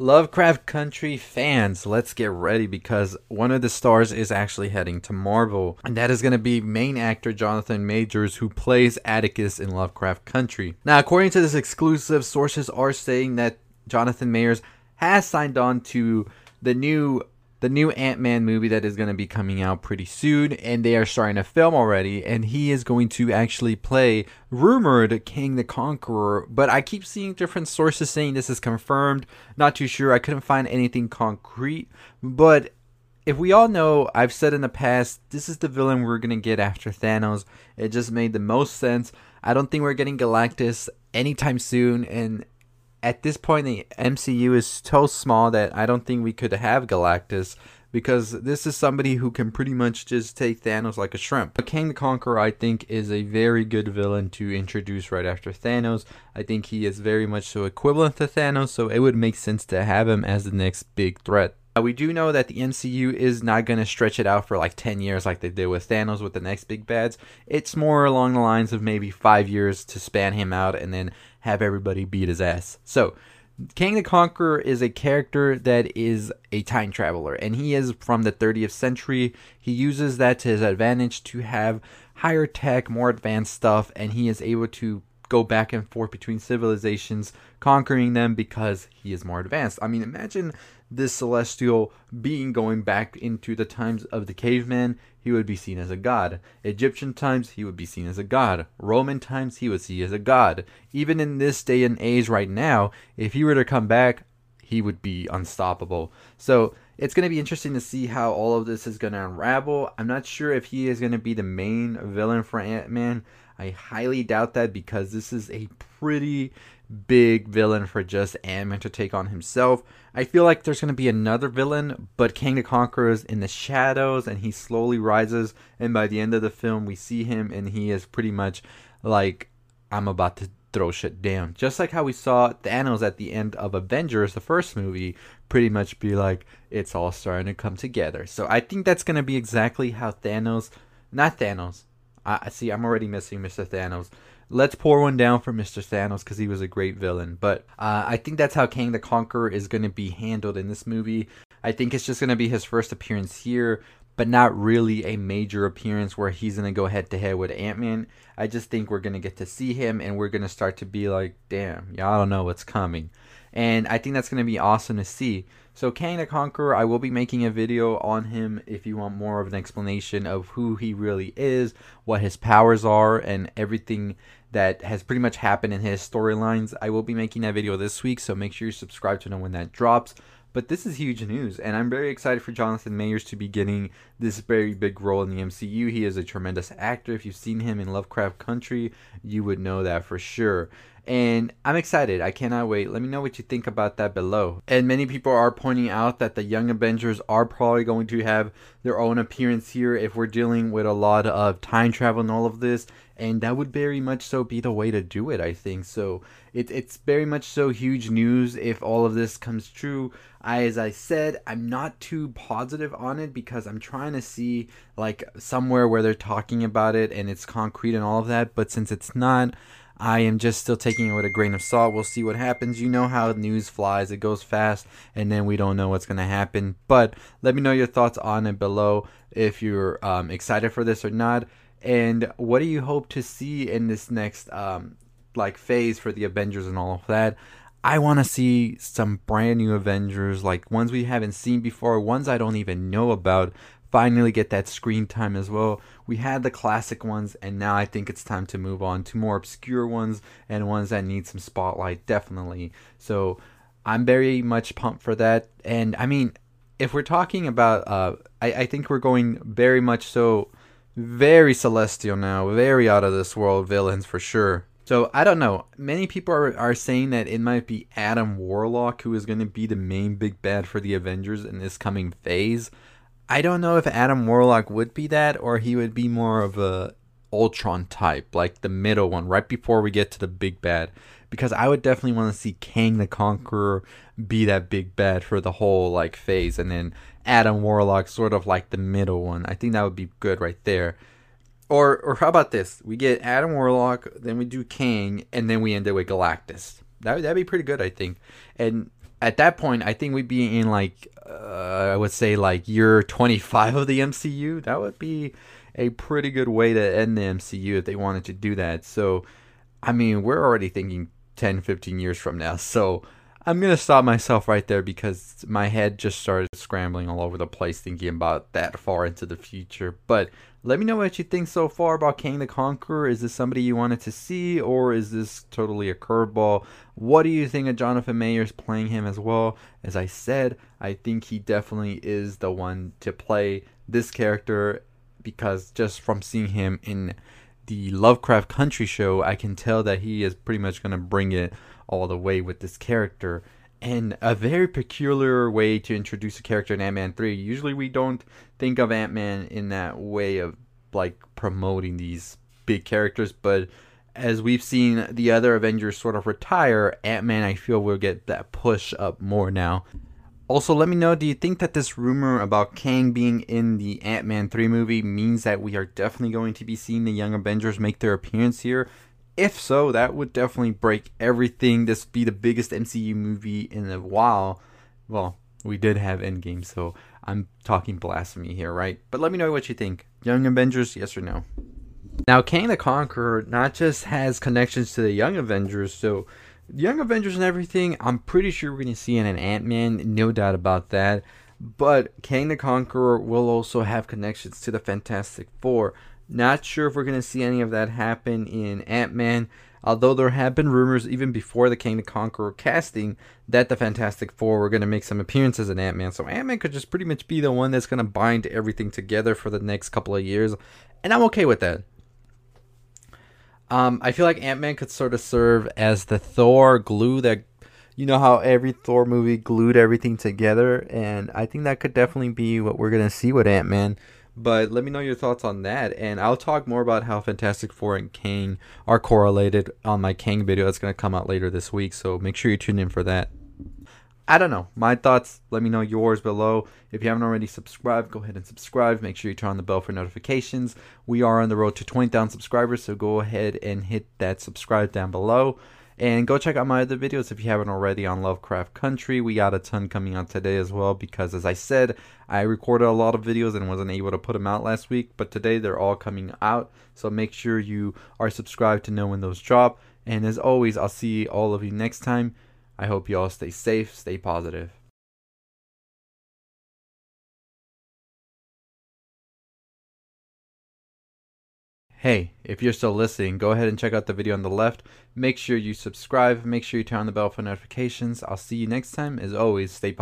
Lovecraft Country fans, let's get ready because one of the stars is actually heading to Marvel, and that is going to be main actor Jonathan Majors, who plays Atticus in Lovecraft Country. Now, according to this exclusive, sources are saying that Jonathan Majors has signed on to the new the new Ant-Man movie that is going to be coming out pretty soon and they are starting to film already and he is going to actually play rumored Kang the Conqueror but I keep seeing different sources saying this is confirmed. Not too sure. I couldn't find anything concrete but if we all know I've said in the past this is the villain we're going to get after Thanos. It just made the most sense. I don't think we're getting Galactus anytime soon and at this point the MCU is so small that I don't think we could have Galactus because this is somebody who can pretty much just take Thanos like a shrimp. But Kang the Conqueror I think is a very good villain to introduce right after Thanos. I think he is very much so equivalent to Thanos so it would make sense to have him as the next big threat. We do know that the MCU is not going to stretch it out for like 10 years like they did with Thanos with the next big bads. It's more along the lines of maybe 5 years to span him out and then have everybody beat his ass. So, Kang the Conqueror is a character that is a time traveler, and he is from the 30th century. He uses that to his advantage to have higher tech, more advanced stuff, and he is able to go back and forth between civilizations, conquering them because he is more advanced. I mean, imagine this celestial being going back into the times of the caveman, he would be seen as a god. Egyptian times, he would be seen as a god. Roman times, he would see as a god. Even in this day and age right now, if he were to come back, he would be unstoppable. So it's going to be interesting to see how all of this is going to unravel. I'm not sure if he is going to be the main villain for Ant Man. I highly doubt that because this is a pretty big villain for just Ant-Man to take on himself. I feel like there's going to be another villain, but Kang the Conqueror is in the shadows and he slowly rises. And by the end of the film, we see him and he is pretty much like, I'm about to throw shit down. Just like how we saw Thanos at the end of Avengers, the first movie, pretty much be like, it's all starting to come together. So I think that's going to be exactly how Thanos, not Thanos, I see, I'm already missing Mr. Thanos let's pour one down for Mr. Thanos because he was a great villain. But uh, I think that's how Kang the Conqueror is going to be handled in this movie. I think it's just going to be his first appearance here, but not really a major appearance where he's going to go head to head with Ant Man. I just think we're going to get to see him and we're going to start to be like, damn, y'all don't know what's coming. And I think that's going to be awesome to see. So Kang the Conqueror, I will be making a video on him if you want more of an explanation of who he really is, what his powers are, and everything that has pretty much happened in his storylines. I will be making that video this week, so make sure you subscribe to know when that drops. But this is huge news, and I'm very excited for Jonathan Majors to be getting this very big role in the MCU. He is a tremendous actor. If you've seen him in Lovecraft Country, you would know that for sure. And I'm excited. I cannot wait. Let me know what you think about that below. And many people are pointing out that the Young Avengers are probably going to have their own appearance here if we're dealing with a lot of time travel and all of this. And that would very much so be the way to do it, I think. So it, it's very much so huge news if all of this comes true. I, as I said, I'm not too positive on it because I'm trying to see like somewhere where they're talking about it and it's concrete and all of that. But since it's not, I am just still taking it with a grain of salt. We'll see what happens. You know how news flies, it goes fast, and then we don't know what's going to happen. But let me know your thoughts on it below if you're um, excited for this or not. And what do you hope to see in this next um, like phase for the Avengers and all of that? I want to see some brand new Avengers, like ones we haven't seen before, ones I don't even know about finally get that screen time as well. We had the classic ones, and now I think it's time to move on to more obscure ones and ones that need some spotlight, definitely. So I'm very much pumped for that. And I mean, if we're talking about, uh, I, I think we're going very much so, very celestial now, very out of this world villains for sure. So I don't know. Many people are, are saying that it might be Adam Warlock who is going to be the main big bad for the Avengers in this coming phase. I don't know if Adam Warlock would be that or he would be more of a Ultron type, like the middle one, right before we get to the big bad. Because I would definitely want to see Kang the Conqueror be that big bad for the whole like phase, and then Adam Warlock sort of like the middle one. I think that would be good right there. Or or how about this? We get Adam Warlock, then we do Kang, and then we end it with Galactus. That that'd be pretty good, I think. And at that point, I think we'd be in like I would say like year 25 of the MCU. That would be a pretty good way to end the MCU if they wanted to do that. So, I mean, we're already thinking 10, 15 years from now. So, I'm to stop myself right there because my head just started scrambling all over the place thinking about that far into the future. But let me know what you think so far about Kang the Conqueror. Is this somebody you wanted to see, or is this totally a curveball? What do you think of Jonathan Majors playing him as well? As I said, I think he definitely is the one to play this character because just from seeing him in the Lovecraft Country show, I can tell that he is pretty much going to bring it all the way with this character. And a very peculiar way to introduce a character in Ant Man 3. Usually we don't think of Ant Man in that way of like promoting these big characters, but as we've seen the other Avengers sort of retire, Ant Man I feel will get that push up more now. Also, let me know do you think that this rumor about Kang being in the Ant Man 3 movie means that we are definitely going to be seeing the Young Avengers make their appearance here? If so, that would definitely break everything. This would be the biggest MCU movie in a while. Well, we did have Endgame, so I'm talking blasphemy here, right? But let me know what you think. Young Avengers, yes or no? Now, Kang the Conqueror not just has connections to the Young Avengers, so Young Avengers and everything, I'm pretty sure we're going to see in an Ant Man, no doubt about that. But Kang the Conqueror will also have connections to the Fantastic Four. Not sure if we're going to see any of that happen in Ant Man, although there have been rumors even before the Kang the Conqueror casting that the Fantastic Four were going to make some appearances in Ant Man. So Ant Man could just pretty much be the one that's going to bind everything together for the next couple of years. And I'm okay with that. Um, I feel like Ant Man could sort of serve as the Thor glue that you know how every Thor movie glued everything together, and I think that could definitely be what we're gonna see with Ant Man. But let me know your thoughts on that, and I'll talk more about how Fantastic Four and Kang are correlated on my Kang video that's going to come out later this week. So make sure you tune in for that. I don't know. My thoughts, let me know yours below. If you haven't already subscribed, go ahead and subscribe. Make sure you turn on the bell for notifications. We are on the road to 20,000 subscribers, so go ahead and hit that subscribe down below. And go check out my other videos if you haven't already on Lovecraft Country. We got a ton coming out today as well because, as I said, I recorded a lot of videos and wasn't able to put them out last week. But today they're all coming out. So make sure you are subscribed to know when those drop. And as always, I'll see all of you next time. I hope you all stay safe, stay positive. Hey, if you're still listening, go ahead and check out the video on the left. Make sure you subscribe, make sure you turn on the bell for notifications. I'll see you next time. As always, stay positive.